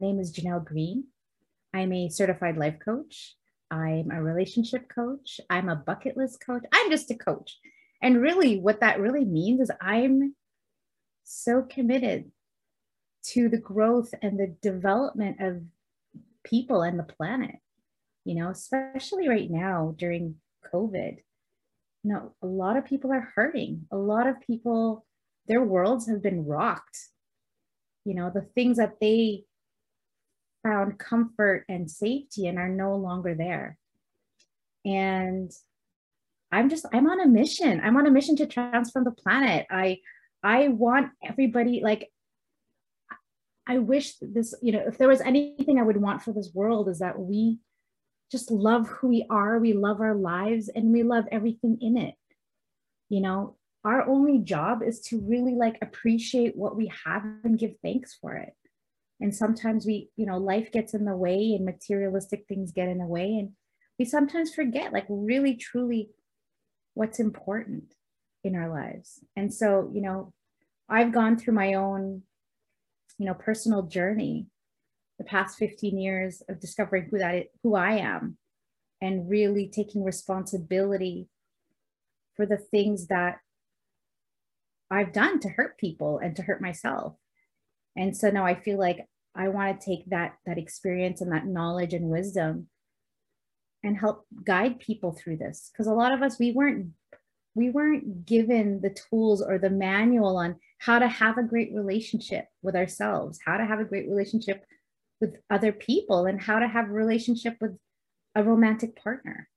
name is Jeanell Green. I'm a certified life coach. I'm a relationship coach. I'm a bucket list coach. I'm just a coach. And really, what that really means is I'm so committed to the growth and the development of people and the planet, you know, especially right now during COVID. You know, a lot of people are hurting. A lot of people, their worlds have been rocked. You know, the things that they found comfort and safety and are no longer there. And I'm just, I'm on a mission. I'm on a mission to transform the planet. I, I want everybody, like, I wish this, you know, if there was anything I would want for this world is that we just love who we are, we love our lives, and we love everything in it. You know, our only job is to really like appreciate what we have and give thanks for it and sometimes we you know life gets in the way and materialistic things get in the way and we sometimes forget like really truly what's important in our lives. And so you know i've gone through my own you know personal journey the past 15 years of discovering who that is, who i am and really taking responsibility for the things that i've done to hurt people and to hurt myself and so now i feel like i want to take that that experience and that knowledge and wisdom and help guide people through this. Because a lot of us we weren't we weren't given the tools or the manual on how to have a great relationship with ourselves how to have a great relationship with other people and how to have a relationship with a romantic partner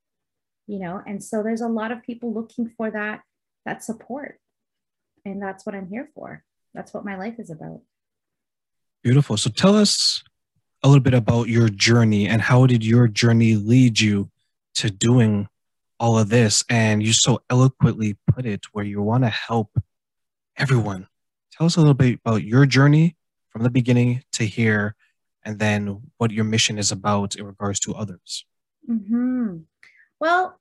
you know? And so there's a lot of people looking for that that support. And that's what i'm here for. That's what my life is about Beautiful. So tell us a little bit about your journey and how did your journey lead you to doing all of this? And you so eloquently put it where you want to help everyone. Tell us a little bit about your journey from the beginning to here and then what your mission is about in regards to others. Mm-hmm. Well,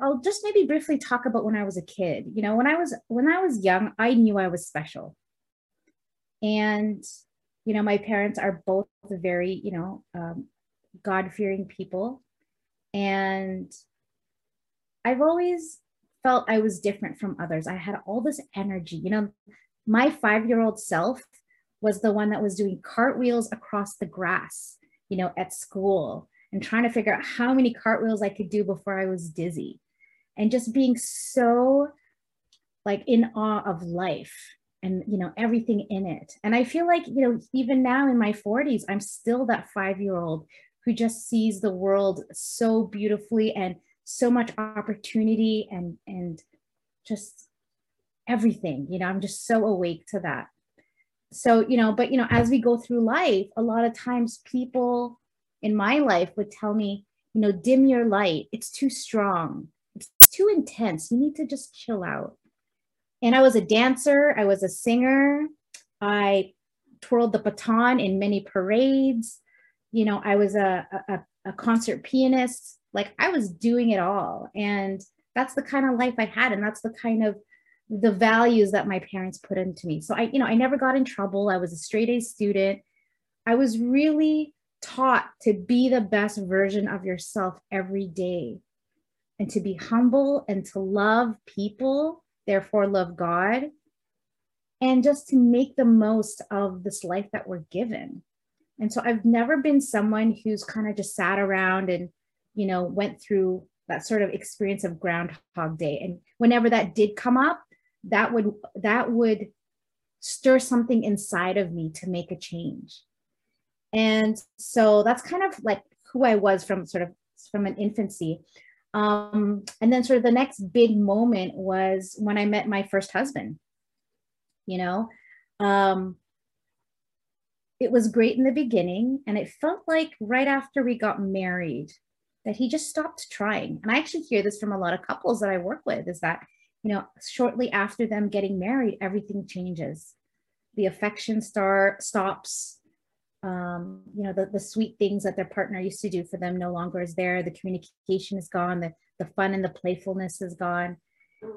I'll just maybe briefly talk about when I was a kid. You know, when I was when I was young, I knew I was special. And you know, my parents are both very, you know, um, God fearing people. And I've always felt I was different from others. I had all this energy. You know, my five year old self was the one that was doing cartwheels across the grass, you know, at school and trying to figure out how many cartwheels I could do before I was dizzy and just being so like in awe of life and you know everything in it. And i feel like you know even now in my 40s i'm still that 5 year old who just sees the world so beautifully and so much opportunity and and just everything you know i'm just so awake to that. So you know but you know as we go through life a lot of times people in my life would tell me you know dim your light. It's too strong. It's too intense. You need to just chill out and I was a dancer, I was a singer, I twirled the baton in many parades. You know, I was a, a, a concert pianist. Like I was doing it all. And that's the kind of life I had. And that's the kind of the values that my parents put into me. So I, you know, I never got in trouble. I was a straight A student. I was really taught to be the best version of yourself every day and to be humble and to love people therefore love God, and just to make the most of this life that we're given. And so I've never been someone who's kind of just sat around and, you know, went through that sort of experience of groundhog day. And whenever that did come up, that would that would stir something inside of me to make a change. And so that's kind of like who I was from sort of from an infancy. Um, and then sort of the next big moment was when I met my first husband. You know, um, it was great in the beginning, and it felt like right after we got married that he just stopped trying. And I actually hear this from a lot of couples that I work with is that, you know, shortly after them getting married, everything changes. The affection star stops um, you know, the, the sweet things that their partner used to do for them no longer is there. The communication is gone. The, the fun and the playfulness is gone.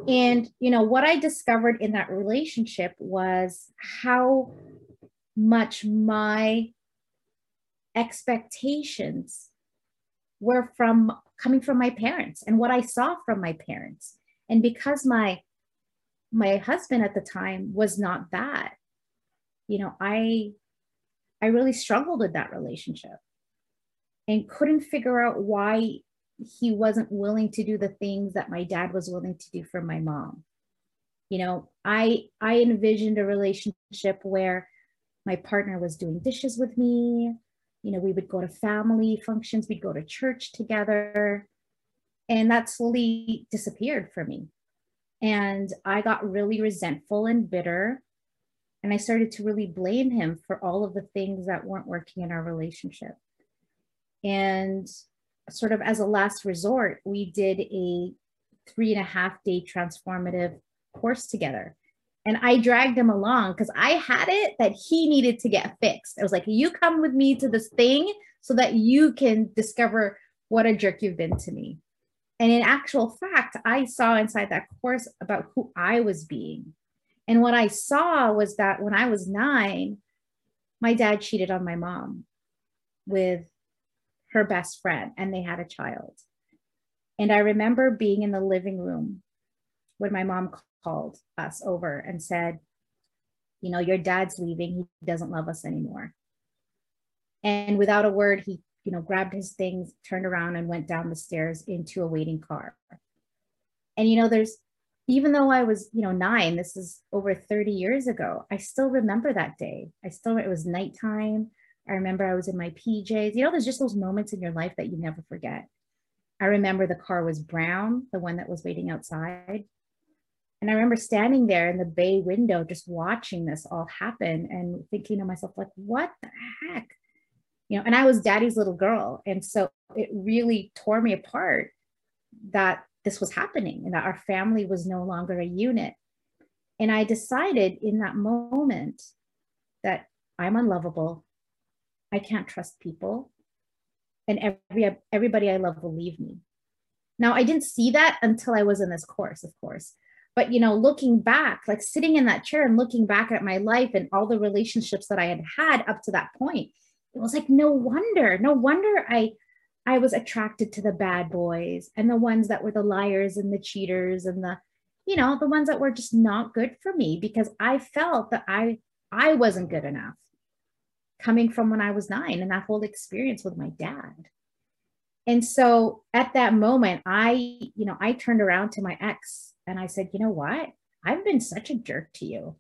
And, you know, what I discovered in that relationship was how much my expectations were from coming from my parents and what I saw from my parents. And because my my husband at the time was not that, you know, I I really struggled with that relationship and couldn't figure out why he wasn't willing to do the things that my dad was willing to do for my mom. You know, I I envisioned a relationship where my partner was doing dishes with me, you know, we would go to family functions, we'd go to church together. And that slowly disappeared for me. And I got really resentful and bitter. And I started to really blame him for all of the things that weren't working in our relationship. And sort of as a last resort, we did a three and a half day transformative course together. And I dragged him along because I had it that he needed to get fixed. I was like, you come with me to this thing so that you can discover what a jerk you've been to me. And in actual fact, I saw inside that course about who I was being. And what I saw was that when I was nine, my dad cheated on my mom with her best friend, and they had a child. And I remember being in the living room when my mom called us over and said, you know, your dad's leaving. He doesn't love us anymore. And without a word, he, you know, grabbed his things, turned around and went down the stairs into a waiting car. And, you know, there's, even though I was, you know, nine, this is over 30 years ago, I still remember that day. I still, it was nighttime. I remember I was in my PJs. You know, there's just those moments in your life that you never forget. I remember the car was brown, the one that was waiting outside. And I remember standing there in the bay window, just watching this all happen and thinking to myself, like, what the heck? You know, and I was daddy's little girl. And so it really tore me apart that this was happening and that our family was no longer a unit. And I decided in that moment that I'm unlovable. I can't trust people. And every, everybody I love will leave me. Now, I didn't see that until I was in this course, of course but you know looking back like sitting in that chair and looking back at my life and all the relationships that i had had up to that point it was like no wonder no wonder i i was attracted to the bad boys and the ones that were the liars and the cheaters and the you know the ones that were just not good for me because i felt that i i wasn't good enough coming from when i was 9 and that whole experience with my dad and so at that moment i you know i turned around to my ex and I said, you know what? I've been such a jerk to you.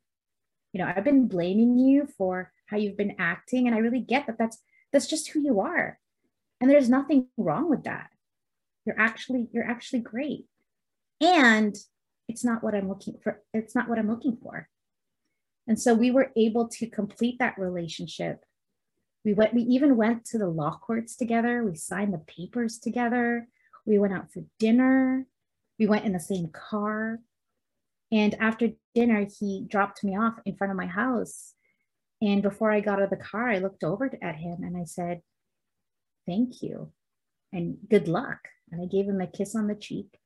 You know, I've been blaming you for how you've been acting. And I really get that that's that's just who you are. And there's nothing wrong with that. You're actually, you're actually great. And it's not what I'm looking for. It's not what I'm looking for. And so we were able to complete that relationship. We went, we even went to the law courts together. We signed the papers together. We went out for dinner. We went in the same car. And after dinner, he dropped me off in front of my house. And before I got out of the car, I looked over at him and I said, Thank you and good luck. And I gave him a kiss on the cheek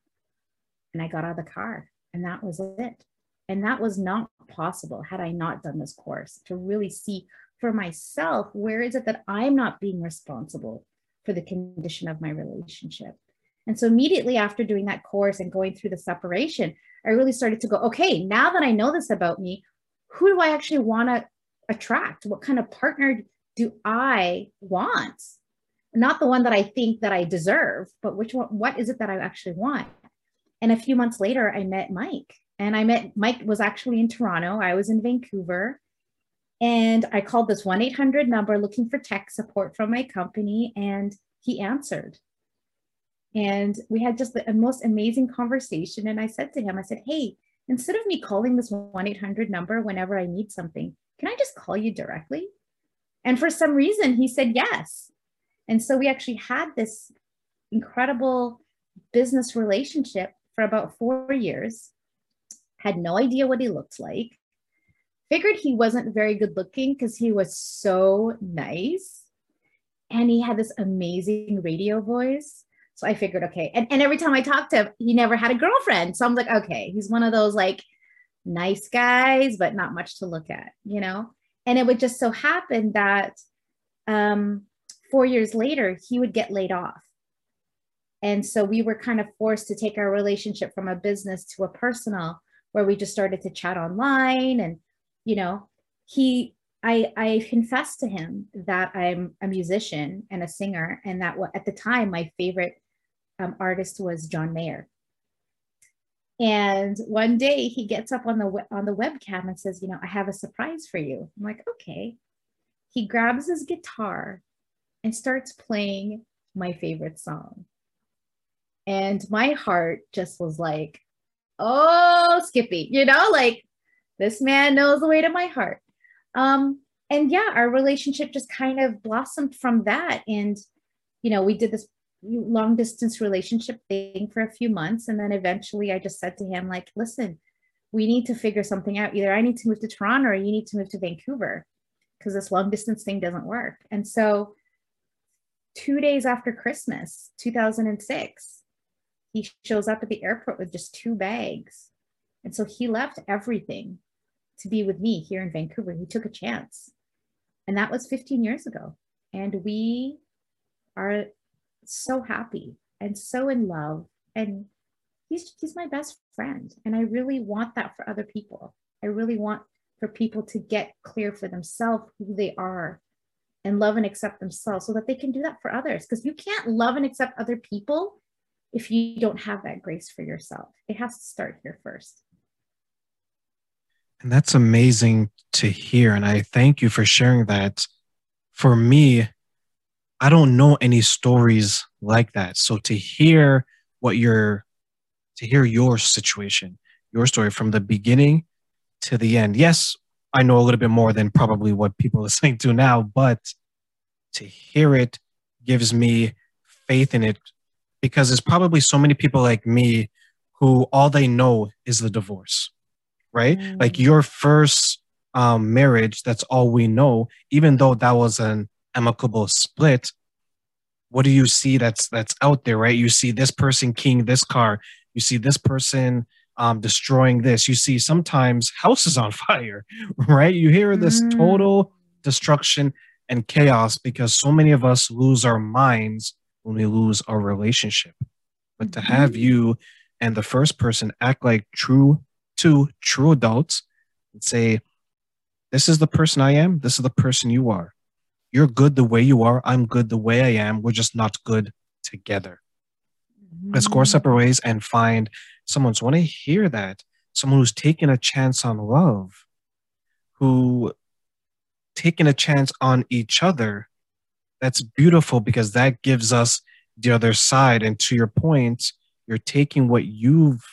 and I got out of the car. And that was it. And that was not possible had I not done this course to really see for myself where is it that I'm not being responsible for the condition of my relationship. And so immediately after doing that course and going through the separation, I really started to go, okay, now that I know this about me, who do I actually want to attract? What kind of partner do I want? Not the one that I think that I deserve, but which one, what is it that I actually want? And a few months later, I met Mike. And I met Mike was actually in Toronto. I was in Vancouver. And I called this 1 800 number looking for tech support from my company, and he answered. And we had just the most amazing conversation. And I said to him, I said, Hey, instead of me calling this 1 800 number whenever I need something, can I just call you directly? And for some reason, he said yes. And so we actually had this incredible business relationship for about four years, had no idea what he looked like, figured he wasn't very good looking because he was so nice. And he had this amazing radio voice. So I figured, okay. And, and every time I talked to him, he never had a girlfriend. So I'm like, okay, he's one of those like nice guys, but not much to look at, you know? And it would just so happen that um, four years later, he would get laid off. And so we were kind of forced to take our relationship from a business to a personal, where we just started to chat online. And, you know, he, I, I confessed to him that I'm a musician and a singer, and that at the time my favorite um, artist was John Mayer. And one day he gets up on the on the webcam and says, "You know, I have a surprise for you." I'm like, "Okay." He grabs his guitar and starts playing my favorite song. And my heart just was like, "Oh, Skippy," you know, like this man knows the way to my heart. Um, and yeah, our relationship just kind of blossomed from that. And you know, we did this long distance relationship thing for a few months and then eventually i just said to him like listen we need to figure something out either i need to move to toronto or you need to move to vancouver because this long distance thing doesn't work and so two days after christmas 2006 he shows up at the airport with just two bags. And so he left everything to be with me here in vancouver. He took a chance. And that was 15 years ago. And we are so happy and so in love. And he's he's my best friend. And i really want that for other people. I really want for people to get clear for themselves who they are and love and accept themselves so that they can do that for others because you can't love and accept other people if you don't have that grace for yourself it has to start here first and that's amazing to hear and i thank you for sharing that for me I don't know any stories like that. So to hear what your to hear your situation, your story from the beginning to the end. Yes, I know a little bit more than probably what people are listening to now, but to hear it gives me faith in it because there's probably so many people like me who all they know is the divorce, right? Mm. Like your first um, marriage, that's all we know, even though that was an amicable split what do you see that's that's out there right you see this person keying this car you see this person um, destroying this you see sometimes houses on fire right you hear this mm. total destruction and chaos because so many of us lose our minds when we lose our relationship but to have mm-hmm. you and the first person act like true two true adults and say this is the person i am this is the person you are you're good the way you are. I'm good the way I am. We're just not good together. Mm-hmm. Let's go our separate ways and find someone. So when I hear that, someone who's taking a chance on love, who taking a chance on each other, that's beautiful because that gives us the other side. And to your point, you're taking what you've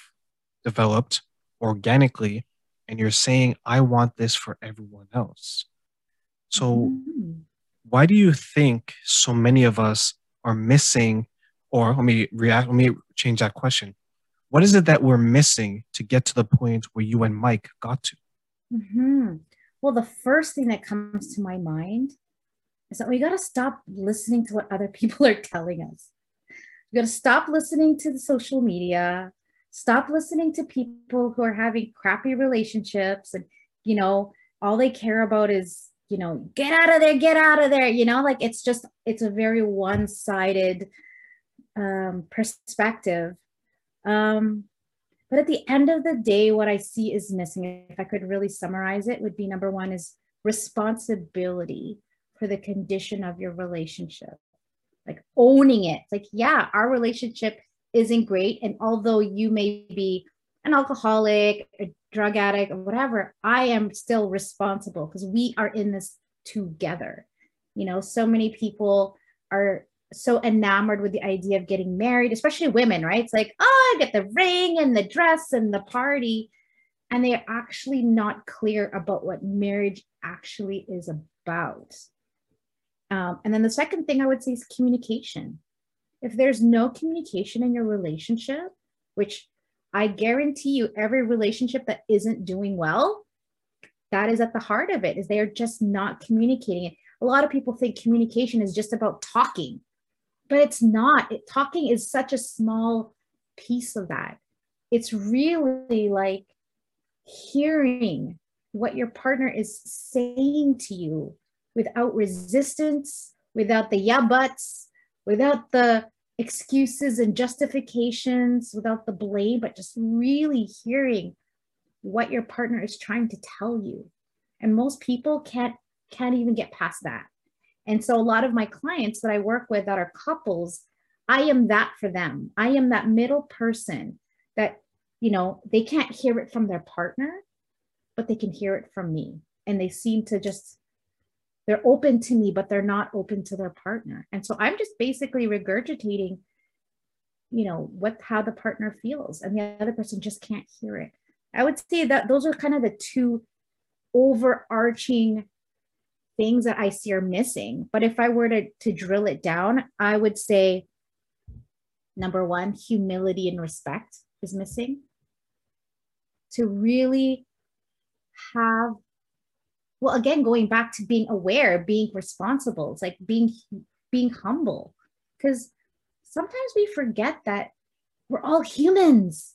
developed organically and you're saying, I want this for everyone else. So mm-hmm why do you think so many of us are missing or let me react let me change that question what is it that we're missing to get to the point where you and mike got to mm-hmm. well the first thing that comes to my mind is that we got to stop listening to what other people are telling us we got to stop listening to the social media stop listening to people who are having crappy relationships and you know all they care about is you know, get out of there, get out of there, you know, like it's just, it's a very one sided um, perspective. Um, but at the end of the day, what I see is missing, if I could really summarize it, would be number one is responsibility for the condition of your relationship, like owning it. Like, yeah, our relationship isn't great. And although you may be an alcoholic, a drug addict, or whatever, I am still responsible because we are in this together. You know, so many people are so enamored with the idea of getting married, especially women, right? It's like, oh, I get the ring and the dress and the party. And they're actually not clear about what marriage actually is about. Um, and then the second thing I would say is communication. If there's no communication in your relationship, which I guarantee you, every relationship that isn't doing well, that is at the heart of it, is they are just not communicating it. A lot of people think communication is just about talking, but it's not. It, talking is such a small piece of that. It's really like hearing what your partner is saying to you without resistance without the yeah buts, without the excuses and justifications, without the blame, but just really hearing what your partner is trying to tell you. And most people can't can't even get past that. And so a lot of my clients that I work with that are couples, I am that for them. I am that middle person that, you know, they can't hear it from their partner, but they can hear it from me. And they seem to just they're open to me but they're not open to their partner and so i'm just basically regurgitating you know what how the partner feels and the other person just can't hear it i would say that those are kind of the two overarching things that i see are missing. But if i were to to drill it down i would say number one humility and respect is missing. To really have well again going back to being aware being responsible it's like being being humble. Because sometimes we forget that we're all humans.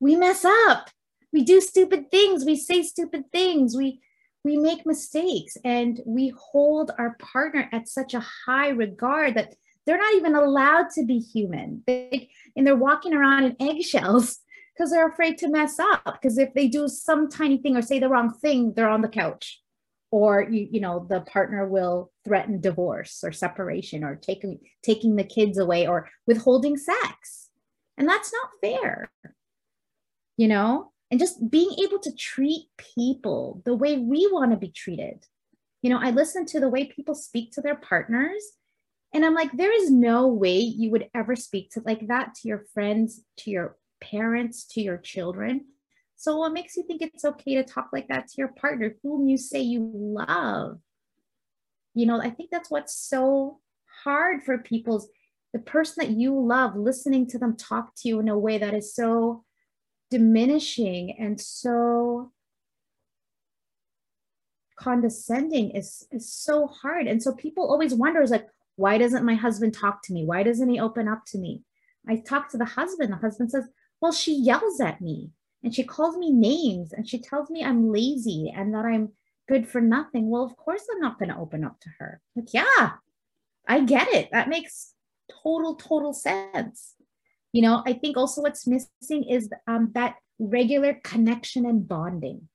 We mess up. We do stupid things. We say stupid things. We we make mistakes and we hold our partner at such a high regard that they're not even allowed to be human. They, and they're walking around in eggshells because they're afraid to mess up because if they do some tiny thing or say the wrong thing they're on the couch. Or you, you know the partner will threaten divorce or separation or taking taking the kids away or withholding sex. And that's not fair. You know and just being able to treat people the way we want to be treated you know i listen to the way people speak to their partners and i'm like there is no way you would ever speak to like that to your friends to your parents to your children so, what makes you think it's okay to talk like that to your partner, whom you say you love? You know, I think that's what's so hard for people's the person that you love, listening to them talk to you in a way that is so diminishing and so condescending is, is so hard. And so people always wonder is like, why doesn't my husband talk to me? Why doesn't he open up to me? I talk to the husband. The husband says, well, she yells at me and she calls me names and she tells me I'm lazy and that I'm good for nothing. Well, of course, I'm not going to open up to her. Like, yeah, I get it. That makes total, total sense. You know, I think also what's missing is um, that regular connection and bonding.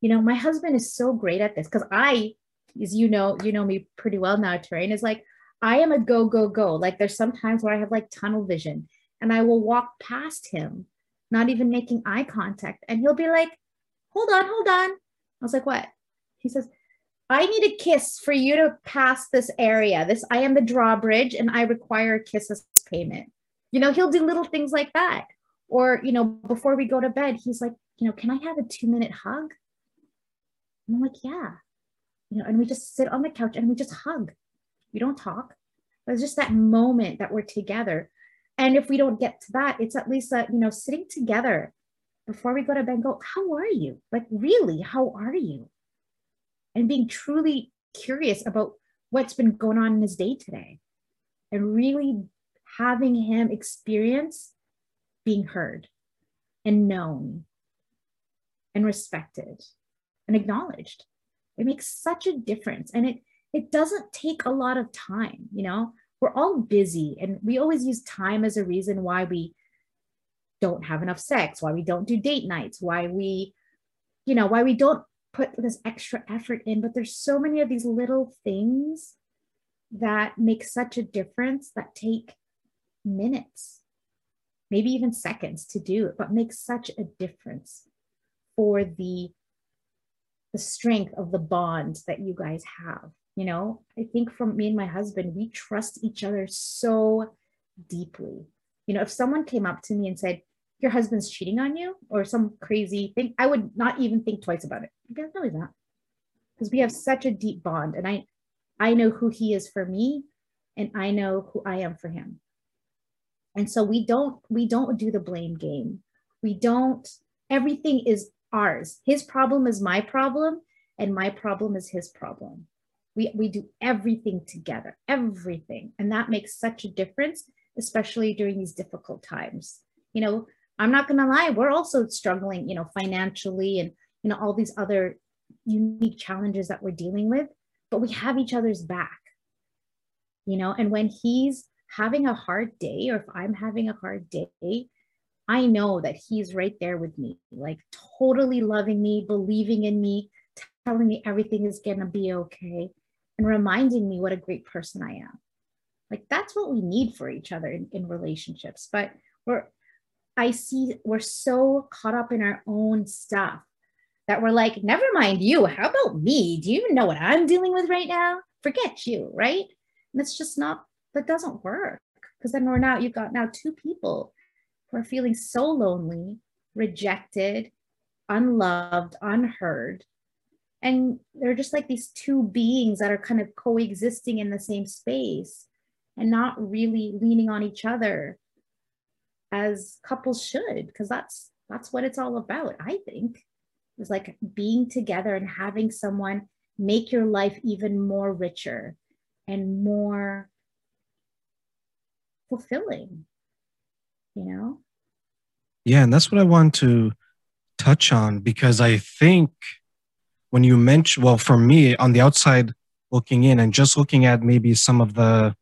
You know, my husband is so great at this because I, as you know, you know me pretty well now, Terrain, is like, I am a go, go, go. Like there's some times where I have like tunnel vision and I will walk past him not even making eye contact. And he'll be like, hold on, hold on. I was like, what? He says, I need a kiss for you to pass this area. This, I am the drawbridge and I require a kiss as payment. You know, he'll do little things like that. Or, you know, before we go to bed, he's like, you know, can I have a two minute hug? And I'm like, yeah. You know, and we just sit on the couch and we just hug. We don't talk. It's just that moment that we're together and if we don't get to that, it's at least that, you know, sitting together before we go to bed, go, how are you? Like, really, how are you? And being truly curious about what's been going on in his day today and really having him experience being heard and known and respected and acknowledged. It makes such a difference. And it it doesn't take a lot of time, you know we're all busy and we always use time as a reason why we don't have enough sex, why we don't do date nights, why we, you know, why we don't put this extra effort in. But there's so many of these little things that make such a difference that take minutes, maybe even seconds to do but make such a difference for the the strength of the bond that you guys have you know? I think from me and my husband we trust each other so deeply. You know if someone came up to me and said your husband's cheating on you or some crazy thing i would not even think twice about it. I'd be no he's not because we have such a deep bond and i i know who he is for me and i know who i am for him and so we don't we don't do the blame game we don't everything is ours his problem is my problem and my problem is his problem we, we do everything together, everything. And that makes such a difference, especially during these difficult times. You know, I'm not going to lie, we're also struggling, you know, financially and, you know, all these other unique challenges that we're dealing with, but we have each other's back. you know, and when he's having a hard day or if I'm having a hard day, I know that he's right there with me, like totally loving me, believing in me, telling me everything is going to be okay, and reminding me what a great person I am. Like that's what we need for each other in, in relationships. But we're, I see we're so caught up in our own stuff that we're like, never mind you. How about me? Do you even know what I'm dealing with right now? Forget you, right? And it's just not, that doesn't work. Because then we're now, you've got now two people who are feeling so lonely, rejected, unloved, unheard. And they're just like these two beings that are kind of coexisting in the same space and not really leaning on each other as couples should, because that's that's what it's all about, I think is like being together and having someone make your life even more richer and more fulfilling you know? Yeah and that's what i want to touch on because i think when you mention well for me on the outside looking in and just looking at maybe some of the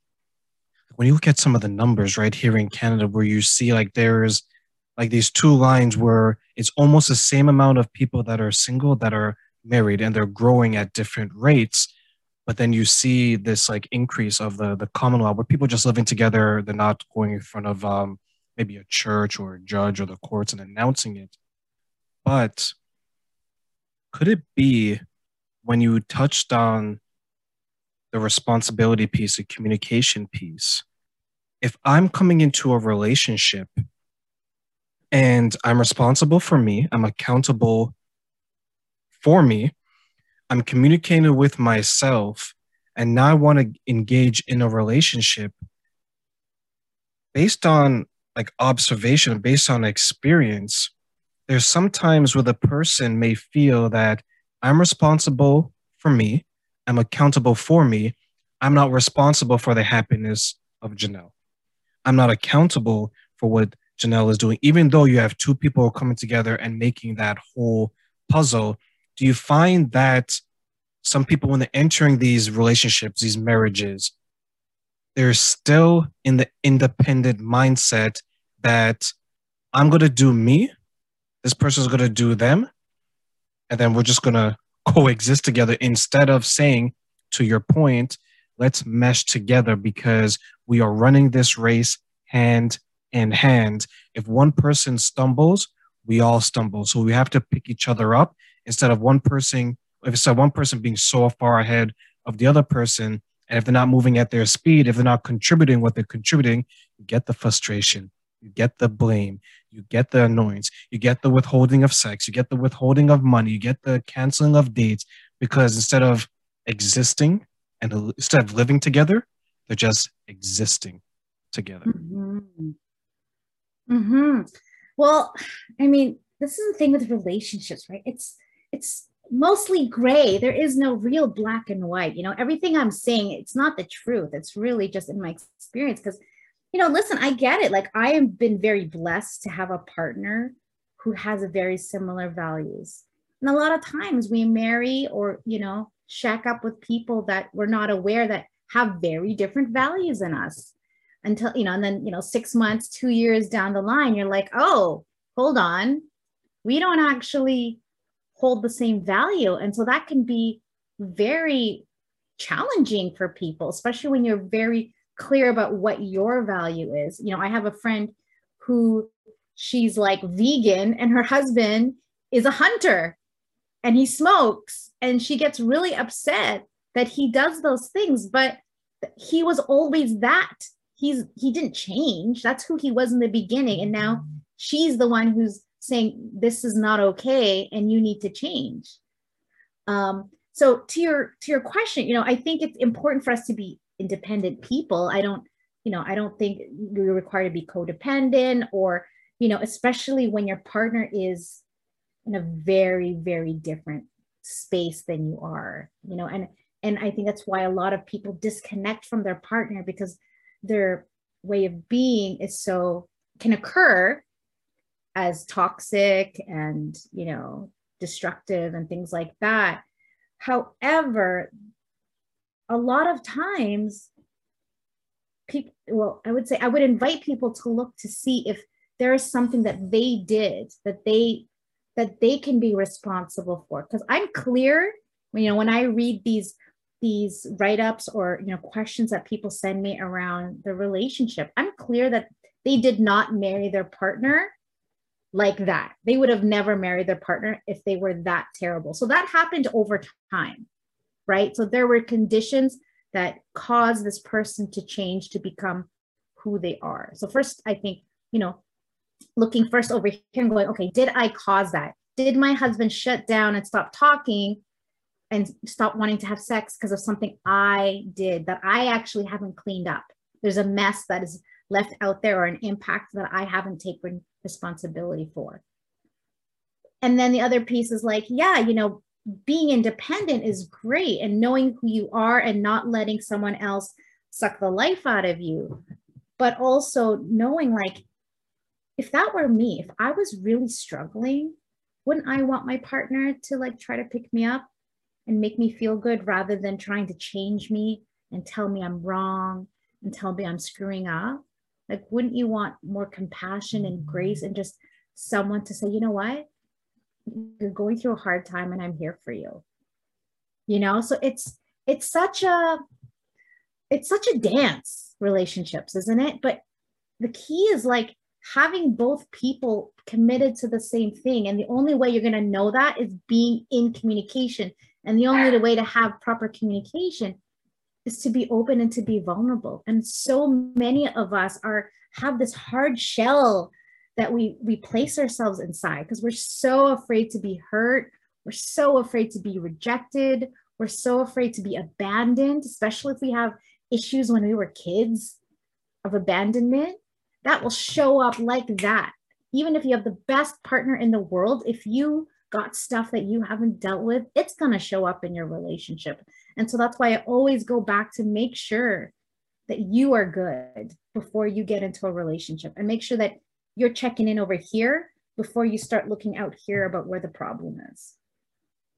when you look at some of the numbers right here in canada where you see like there's like these two lines where it's almost the same amount of people that are single that are married and they're growing at different rates but then you see this like increase of the the common law where people just living together they're not going in front of um, maybe a church or a judge or the courts and announcing it but could it be when you touched on the responsibility piece the communication piece if i'm coming into a relationship and I'm responsible for me. I'm accountable for me. I'm communicating with myself, and now I want to engage in a relationship based on like observation, based on experience. There's sometimes where the person may feel that I'm responsible for me, I'm accountable for me. I'm not responsible for the happiness of Jeanell. I'm not accountable for what Jeanell is doing, even though you have two people coming together and making that whole puzzle, do you find that some people, when they're entering these relationships, these marriages, they're still in the independent mindset that I'm going to do me, this person's going to do them, and then we're just going to coexist together instead of saying, to your point, let's mesh together because we are running this race hand in hand. If one person stumbles, we all stumble. So we have to pick each other up instead of one person, if it's one person being so far ahead of the other person, and if they're not moving at their speed, if they're not contributing what they're contributing, you get the frustration, you get the blame, you get the annoyance, you get the withholding of sex, you get the withholding of money, you get the canceling of dates, because instead of existing and instead of living together, they're just existing together. Mm-hmm. Hmm. Well, I mean, this is the thing with relationships, right? It's it's mostly gray. There is no real black and white. You know, everything I'm saying, it's not the truth. It's really just in my experience. Because, you know, listen, I get it. Like I have been very blessed to have a partner who has a very similar values. And a lot of times we marry or, you know, shack up with people that we're not aware that have very different values in us until you know and then you know six months two years down the line you're like oh hold on we don't actually hold the same value. And so that can be very challenging for people especially when you're very clear about what your value is. You know i have a friend who she's like vegan and her husband is a hunter and he smokes and she gets really upset that he does those things but he was always that. He's he didn't change. That's who he was in the beginning. And now mm-hmm. she's the one who's saying this is not okay and you need to change. Um, so to your to your question you know i think it's important for us to be independent people. I don't you know i don't think you're required to be codependent or you know especially when your partner is in a very very different space than you are you know and and i think that's why a lot of people disconnect from their partner because their way of being is so can occur as toxic and you know destructive and things like that. However a lot of times people well i would say i would invite people to look to see if there is something that they did that they that they can be responsible for. Because i'm clear you know when i read these these write-ups or you know questions that people send me around the relationship i'm clear that they did not marry their partner like that. They would have never married their partner if they were that terrible. So that happened over time right? So there were conditions that caused this person to change to become who they are. So first i think you know looking first over here and going okay did i cause that? Did my husband shut down and stop talking and stop wanting to have sex because of something I did that I actually haven't cleaned up. There's a mess that is left out there or an impact that I haven't taken responsibility for. And then the other piece is like, yeah, you know, being independent is great and knowing who you are and not letting someone else suck the life out of you. But also knowing, like, if that were me, if I was really struggling, wouldn't I want my partner to like try to pick me up? and make me feel good rather than trying to change me and tell me I'm wrong and tell me I'm screwing up? Like, wouldn't you want more compassion and grace and just someone to say, you know what? You're going through a hard time and I'm here for you. You know, so it's it's such a it's such a dance relationships, isn't it? But the key is like having both people committed to the same thing. And the only way you're going to know that is being in communication and the only way to have proper communication is to be open and to be vulnerable. And so many of us are have this hard shell that we we place ourselves inside because we're so afraid to be hurt. We're so afraid to be rejected. We're so afraid to be abandoned, especially if we have issues when we were kids of abandonment. That will show up like that. Even if you have the best partner in the world, if you got stuff that you haven't dealt with, it's going to show up in your relationship. And so that's why I always go back to make sure that you are good before you get into a relationship and make sure that you're checking in over here before you start looking out here about where the problem is.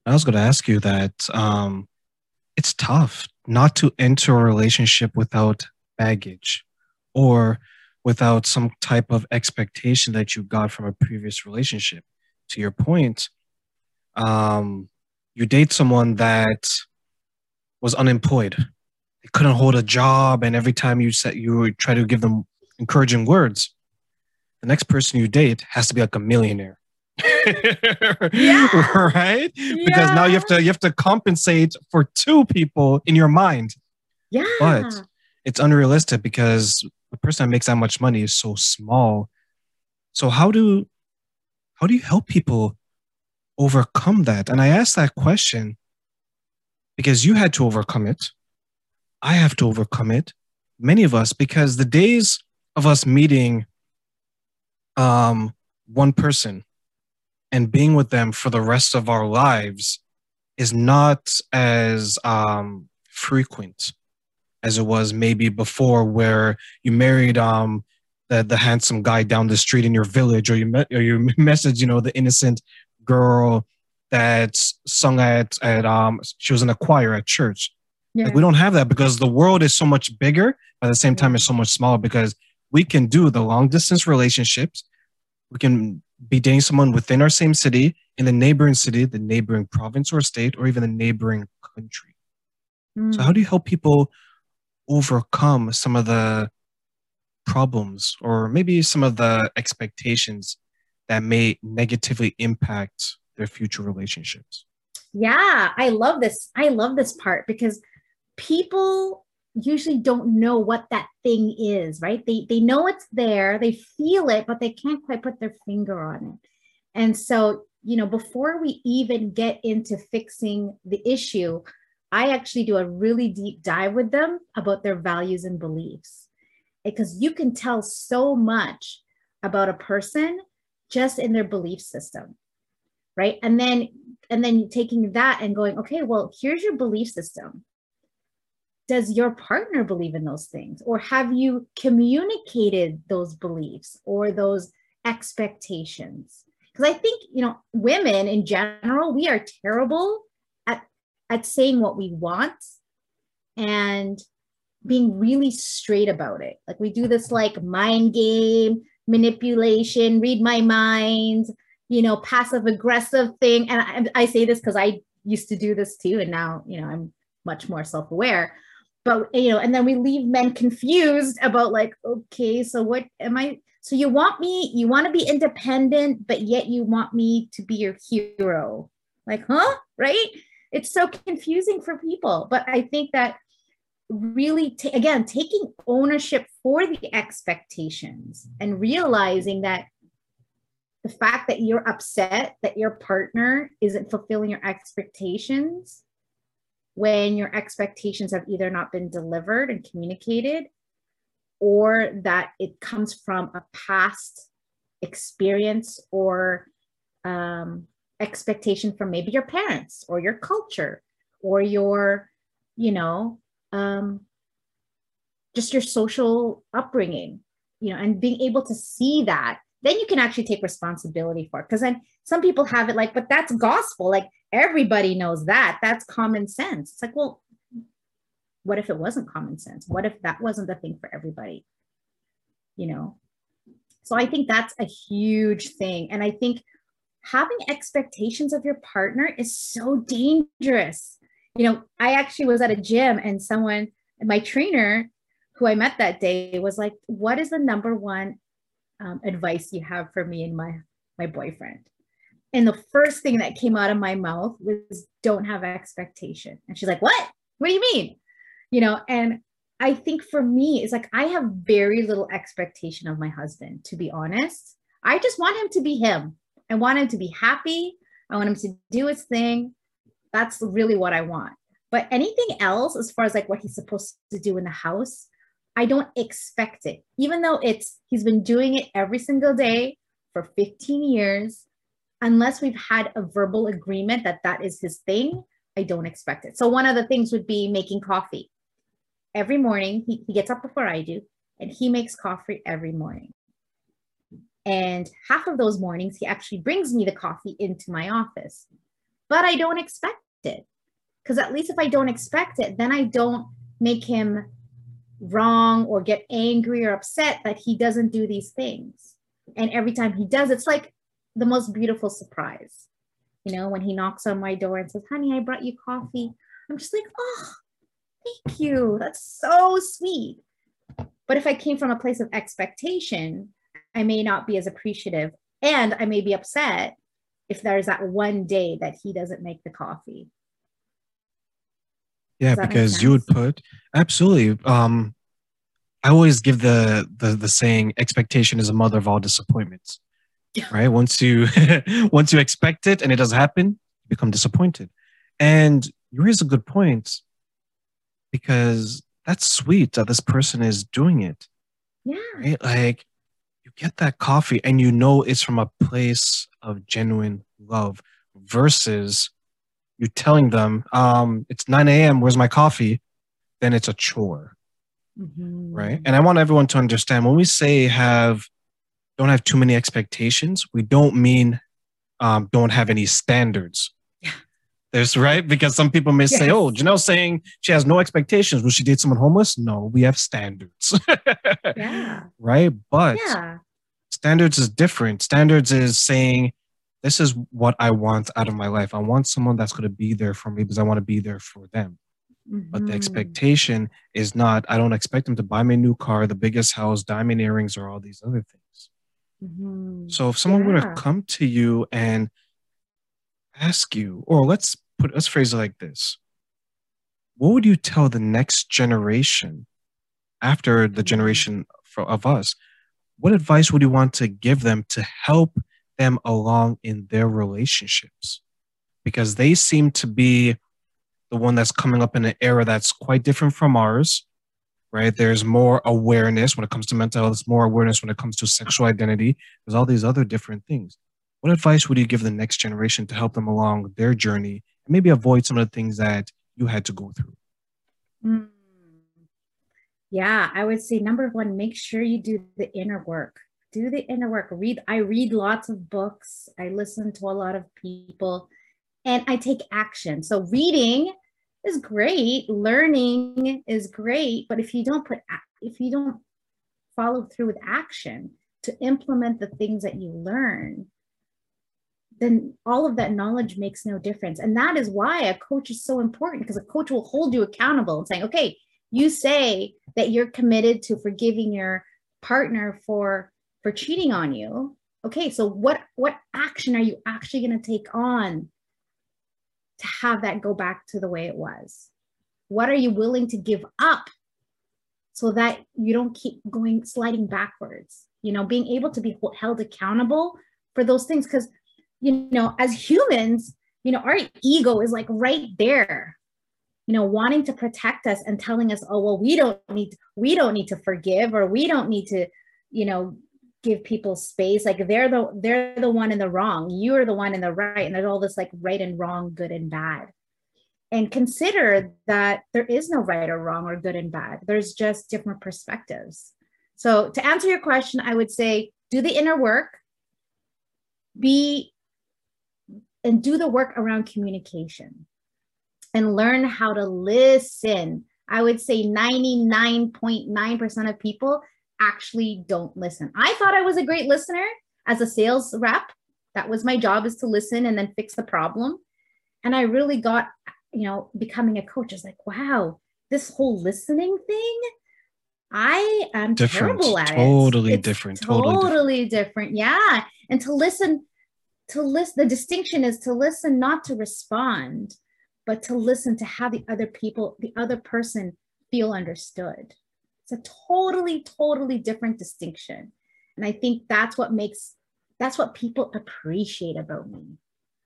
I was going to ask you that um, it's tough not to enter a relationship without baggage or without some type of expectation that you got from a previous relationship. To your point, um, you date someone that was unemployed, they couldn't hold a job, and every time you said you would try to give them encouraging words, the next person you date has to be like a millionaire. yeah. right? Yeah. Because now you have to you have to compensate for two people in your mind. Yeah. But it's unrealistic because the person that makes that much money is so small. So how do how do you help people overcome that? And I asked that question because you had to overcome it. I have to overcome it. Many of us, because the days of us meeting um, one person and being with them for the rest of our lives is not as um, frequent as it was maybe before, where you married um, the, the handsome guy down the street in your village, or you met, or you message, you know, the innocent girl that sung at at um she was in a choir at church. Yeah. Like we don't have that because the world is so much bigger, but at the same time it's so much smaller because we can do the long distance relationships. We can be dating someone within our same city, in the neighboring city, the neighboring province or state, or even the neighboring country. Mm. So how do you help people overcome some of the problems or maybe some of the expectations that may negatively impact their future relationships. Yeah, I love this. I love this part because people usually don't know what that thing is, right? They they know it's there, they feel it, but they can't quite put their finger on it. And so, you know, before we even get into fixing the issue, I actually do a really deep dive with them about their values and beliefs. Because you can tell so much about a person just in their belief system right? And then and then taking that and going okay well here's your belief system. Does your partner believe in those things? Or have you communicated those beliefs or those expectations? Because i think you know women in general we are terrible at at saying what we want and being really straight about it. Like we do this like mind game, manipulation, read my mind, you know, passive aggressive thing. And I, I say this because I used to do this too. And now, you know, I'm much more self aware. But, you know, and then we leave men confused about like, okay, so what am I? So you want me, you want to be independent, but yet you want me to be your hero. Like, huh? Right? It's so confusing for people. But I think that really t- again taking ownership for the expectations and realizing that the fact that you're upset that your partner isn't fulfilling your expectations when your expectations have either not been delivered and communicated or that it comes from a past experience or um, expectation from maybe your parents or your culture or your you know um, just your social upbringing, you know, and being able to see that, then you can actually take responsibility for it. Because then some people have it like, but that's gospel. Like everybody knows that. That's common sense. It's like, well, what if it wasn't common sense? What if that wasn't the thing for everybody? You know? So I think that's a huge thing. And I think having expectations of your partner is so dangerous you know, I actually was at a gym and someone, my trainer who I met that day was like, what is the number one um, advice you have for me and my, my boyfriend? And the first thing that came out of my mouth was don't have expectation. And she's like, what? What do you mean? You know, and I think for me, it's like I have very little expectation of my husband, to be honest. I just want him to be him. I want him to be happy. I want him to do his thing. That's really what I want. But anything else, as far as like what he's supposed to do in the house, I don't expect it. Even though it's he's been doing it every single day for 15 years, unless we've had a verbal agreement that that is his thing, I don't expect it. So one of the things would be making coffee. Every morning, he, he gets up before I do, and he makes coffee every morning. And half of those mornings, he actually brings me the coffee into my office. But I don't expect it. Because at least if I don't expect it, then I don't make him wrong or get angry or upset that he doesn't do these things. And every time he does, it's like the most beautiful surprise. You know, when he knocks on my door and says, honey, I brought you coffee. I'm just like, oh, thank you. That's so sweet. But if I came from a place of expectation, I may not be as appreciative and I may be upset if there's that one day that he doesn't make the coffee. Yeah, because you would put absolutely. Um, I always give the, the the saying expectation is a mother of all disappointments. Yeah. Right. Once you once you expect it and it doesn't happen, you become disappointed. And you raise a good point because that's sweet that this person is doing it. Yeah. Right? Like you get that coffee and you know it's from a place of genuine love versus you telling them um, it's 9 a.m where's my coffee? Then it's a chore mm-hmm. right? And i want everyone to understand when we say have don't have too many expectations we don't mean um, don't have any standards. Yeah. there's right? Because some people may yes. say oh Jeanell's saying she has no expectations. Will she date someone homeless? No we have standards. Yeah. Right? But yeah. standards is different. Standards is saying this is what I want out of my life. I want someone that's going to be there for me because I want to be there for them. Mm-hmm. But the mm-hmm. expectation is not, I don't expect them to buy me a new car, the biggest house, diamond earrings, or all these other things. Mm-hmm. So if someone yeah. were to come to you and ask you, or let's put, let's phrase it like this What would you tell the next generation after the mm-hmm. generation of us? What advice would you want to give them to help them along in their relationships because they seem to be the one that's coming up in an era that's quite different from ours right? There's more awareness when it comes to mental health. More awareness when it comes to sexual identity. There's all these other different things. What advice would you give the next generation to help them along their journey and maybe avoid some of the things that you had to go through? Mm. yeah i would say number one make sure you do the inner work do the inner work read i read lots of books i listen to a lot of people and i take action so reading is great. Learning is great, but if you don't put if you don't follow through with action to implement the things that you learn, then all of that knowledge makes no difference. And that is why a coach is so important because a coach will hold you accountable and saying, okay, you say that you're committed to forgiving your partner for for cheating on you. Okay, so what what action are you actually going to take on to have that go back to the way it was? What are you willing to give up so that you don't keep going sliding backwards? You know, being able to be held accountable for those things because you know, as humans, you know, our ego is like right there, you know, wanting to protect us and telling us, oh, well, we don't need, we don't need to forgive or we don't need to, you know, give people space. Like they're the, they're the one in the wrong. You're the one in the right. And there's all this like right and wrong, good and bad. And consider that there is no right or wrong or good and bad. There's just different perspectives. So to answer your question, I would say do the inner work, be and do the work around communication and learn how to listen. I would say 99.9% of people actually don't listen. I thought I was a great listener as a sales rep. That was my job is to listen and then fix the problem. And I really got, you know, becoming a coach is like, wow, this whole listening thing, I am different, terrible at it. totally it. Different, totally, totally different. different. Yeah. And to listen to listen the distinction is to listen not to respond but to listen to how the other people the other person feel understood it's a totally totally different distinction and i think that's what makes that's what people appreciate about me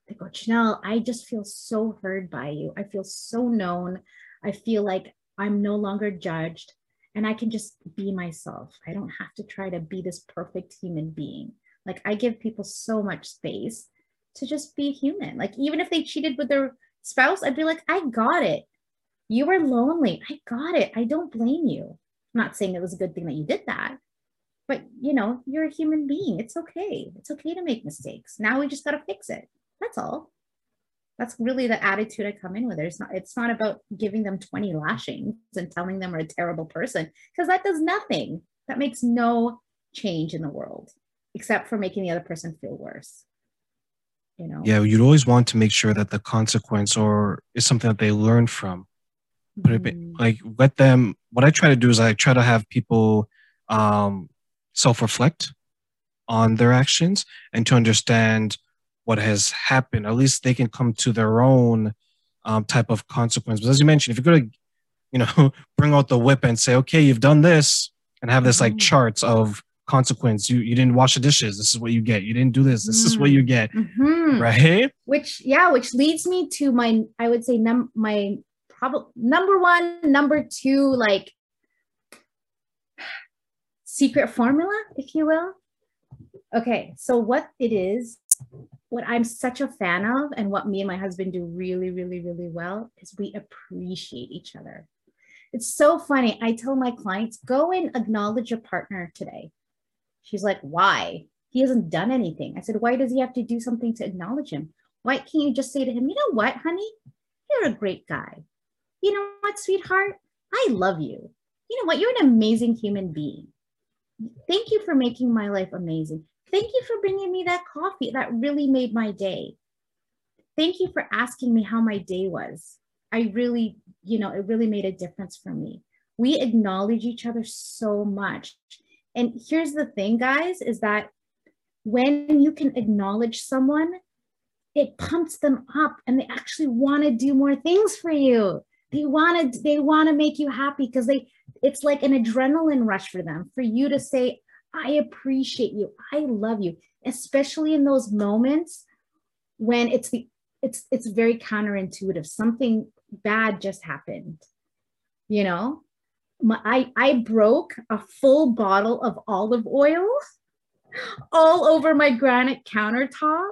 they go Jeanell i just feel so heard by you i feel so known i feel like i'm no longer judged and i can just be myself i don't have to try to be this perfect human being like I give people so much space to just be human. Like even if they cheated with their spouse, I'd be like, I got it. You were lonely. I got it. I don't blame you. Not saying it was a good thing that you did that, but you know, you're a human being. It's okay. It's okay to make mistakes. Now we just got to fix it. That's all. That's really the attitude I come in with. It's not, it's not about giving them 20 lashings and telling them we're a terrible person because that does nothing. That makes no change in the world except for making the other person feel worse you know yeah you'd always want to make sure that the consequence or is something that they learn from but mm-hmm. like let them what i try to do is i try to have people um, self-reflect on their actions and to understand what has happened at least they can come to their own um, type of consequence but as you mentioned if you're going to you know bring out the whip and say okay you've done this and have this like mm-hmm. charts of consequence. You you didn't wash the dishes. This is what you get. You didn't do this. This mm. is what you get. Mm-hmm. Right? Which yeah, which leads me to my I would say num my probably number one, number two, like secret formula, if you will. Okay, so what it is, what I'm such a fan of, and what me and my husband do really, really, really well is we appreciate each other. It's so funny. I tell my clients, go and acknowledge your partner today. She's like, why? He hasn't done anything. I said, why does he have to do something to acknowledge him? Why can't you just say to him, you know what, honey? You're a great guy. You know what, sweetheart? I love you. You know what? You're an amazing human being. Thank you for making my life amazing. Thank you for bringing me that coffee. That really made my day. Thank you for asking me how my day was. I really, you know, it really made a difference for me. We acknowledge each other so much. And here's the thing, guys, is that when you can acknowledge someone, it pumps them up and they actually want to do more things for you. They want to they want to make you happy because they it's like an adrenaline rush for them for you to say I appreciate you. I love you, especially in those moments when it's the it's it's very counterintuitive. Something bad just happened. You know? my, I, I broke a full bottle of olive oil all over my granite countertop.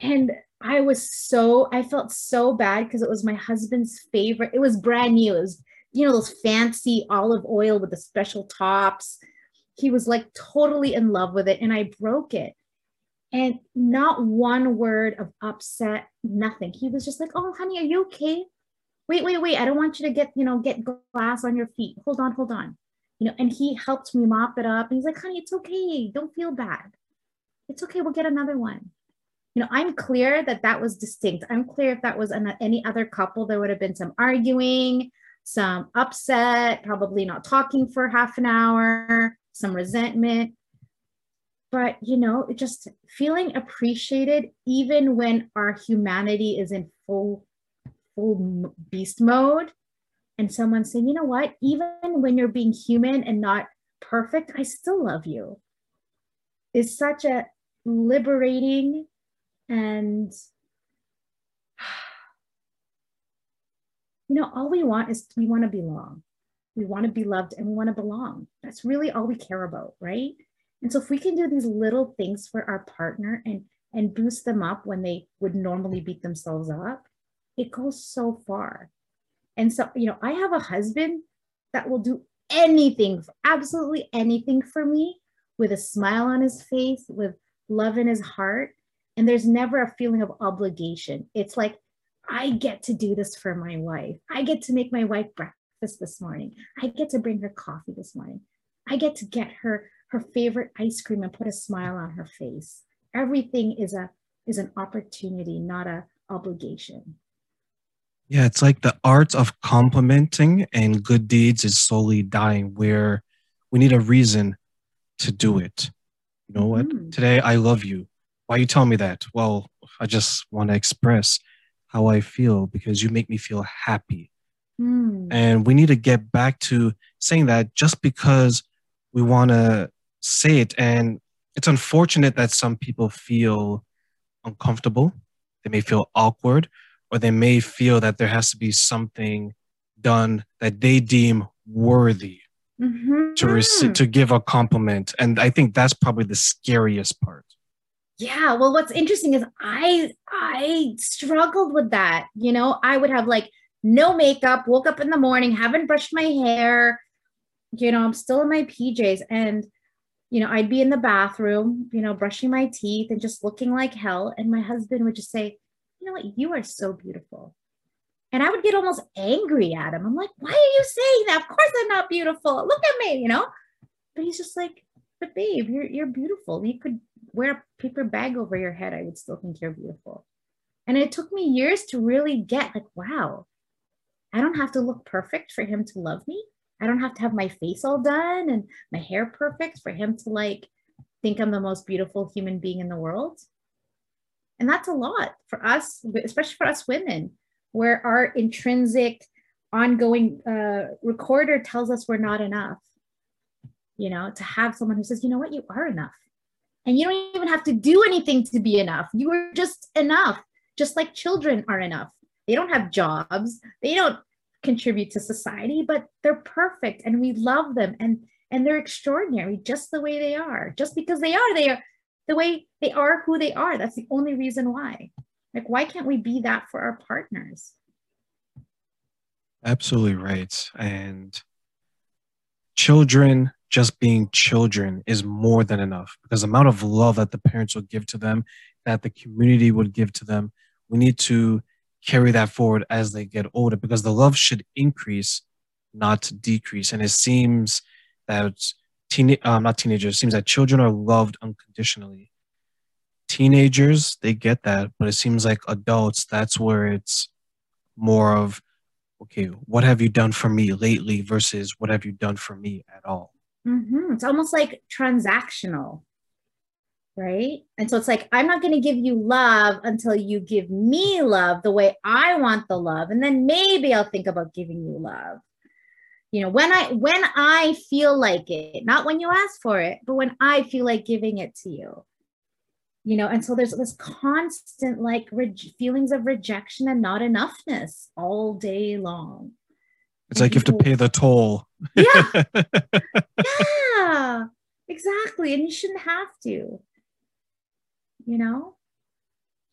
And I was so, I felt so bad because it was my husband's favorite. It was brand new. It was, you know, those fancy olive oil with the special tops. He was like totally in love with it. And I broke it. And not one word of upset, nothing. He was just like, Oh, honey, are you okay? wait, wait, wait. I don't want you to get, you know, get glass on your feet. Hold on, hold on. You know, and he helped me mop it up. And he's like, honey, it's okay. Don't feel bad. It's okay. We'll get another one. You know, I'm clear that that was distinct. I'm clear if that was an, any other couple, there would have been some arguing, some upset, probably not talking for half an hour, some resentment. But, you know, just feeling appreciated even when our humanity is in full full beast mode and someone saying, you know what, even when you're being human and not perfect, I still love you is such a liberating and you know all we want is we want to belong we want to be loved and we want to belong that's really all we care about right and so if we can do these little things for our partner and and boost them up when they would normally beat themselves up it goes so far. And so, you know, I have a husband that will do anything, absolutely anything for me with a smile on his face, with love in his heart. And there's never a feeling of obligation. It's like, I get to do this for my wife. I get to make my wife breakfast this morning. I get to bring her coffee this morning. I get to get her her favorite ice cream and put a smile on her face. Everything is a is an opportunity, not a obligation. Yeah, it's like the art of complimenting and good deeds is slowly dying where we need a reason to do it. You know what? Mm. Today I love you. Why you tell me that? Well, I just want to express how I feel because you make me feel happy. Mm. And we need to get back to saying that just because we want to say it. And it's unfortunate that some people feel uncomfortable, they may feel awkward, or they may feel that there has to be something done that they deem worthy mm-hmm. to receive to give a compliment and i think that's probably the scariest part yeah well what's interesting is i i struggled with that you know i would have like no makeup woke up in the morning haven't brushed my hair you know i'm still in my pjs and you know i'd be in the bathroom you know brushing my teeth and just looking like hell and my husband would just say you know what? You are so beautiful. And I would get almost angry at him. I'm like, why are you saying that? Of course I'm not beautiful. Look at me, you know? But he's just like, but babe, you're you're beautiful. You could wear a paper bag over your head. I would still think you're beautiful. And it took me years to really get like, wow, I don't have to look perfect for him to love me. I don't have to have my face all done and my hair perfect for him to like think I'm the most beautiful human being in the world. And that's a lot for us, especially for us women, where our intrinsic ongoing uh, recorder tells us we're not enough. You know, to have someone who says, you know what, you are enough. And you don't even have to do anything to be enough. You are just enough, just like children are enough. They don't have jobs, they don't contribute to society, but they're perfect and we love them and and they're extraordinary just the way they are. Just because they are, they are the way they are who they are. That's the only reason why. Like, why can't we be that for our partners? Absolutely right. And children just being children is more than enough because the amount of love that the parents will give to them, that the community would give to them, we need to carry that forward as they get older because the love should increase, not decrease. And it seems that teen, um, not teenagers, seems that children are loved unconditionally. Teenagers, they get that, but it seems like adults, that's where it's more of, okay, what have you done for me lately versus what have you done for me at all? Mm-hmm. It's almost like transactional, right? And so it's like, I'm not going to give you love until you give me love the way I want the love. And then maybe I'll think about giving you love you know when i when i feel like it not when you ask for it but when i feel like giving it to you you know and so there's this constant like re- feelings of rejection and not enoughness all day long it's like you have to pay the toll yeah yeah exactly and you shouldn't have to you know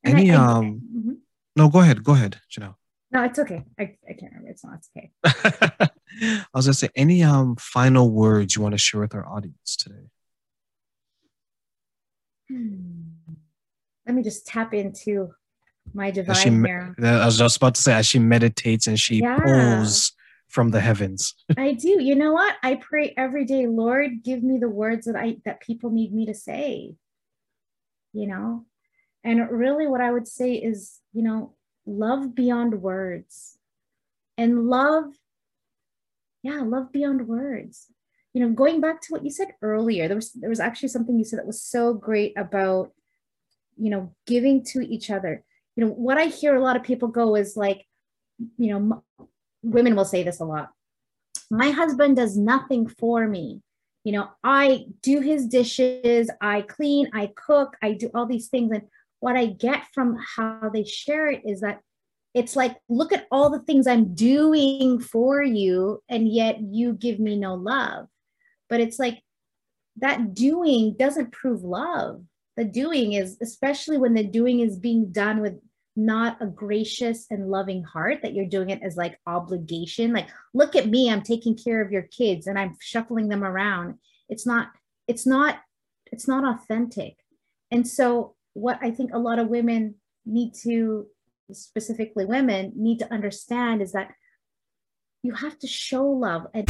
and any I, I, um mm-hmm. no go ahead go ahead Jeanell no, it's okay. I, I can't remember. It's not. It's okay. I was gonna say, any um final words you want to share with our audience today? Hmm. Let me just tap into my divine she, here. I was just about to say, as she meditates and she yeah. pulls from the heavens. I do. You know what? I pray every day, Lord, give me the words that I that people need me to say. You know? And really what I would say is, you know, love beyond words. And love yeah, love beyond words. You know, going back to what you said earlier, there was there was actually something you said that was so great about you know, giving to each other. You know, what I hear a lot of people go is like, you know, women will say this a lot. My husband does nothing for me. You know, I do his dishes, I clean, I cook, I do all these things. And what I get from how they share it is that it's like, look at all the things I'm doing for you, and yet you give me no love. But it's like that doing doesn't prove love the doing is especially when the doing is being done with not a gracious and loving heart that you're doing it as like obligation. Like look at me i'm taking care of your kids and i'm shuffling them around. It's not it's not it's not authentic. And so what i think a lot of women need to specifically women need to understand is that you have to show love and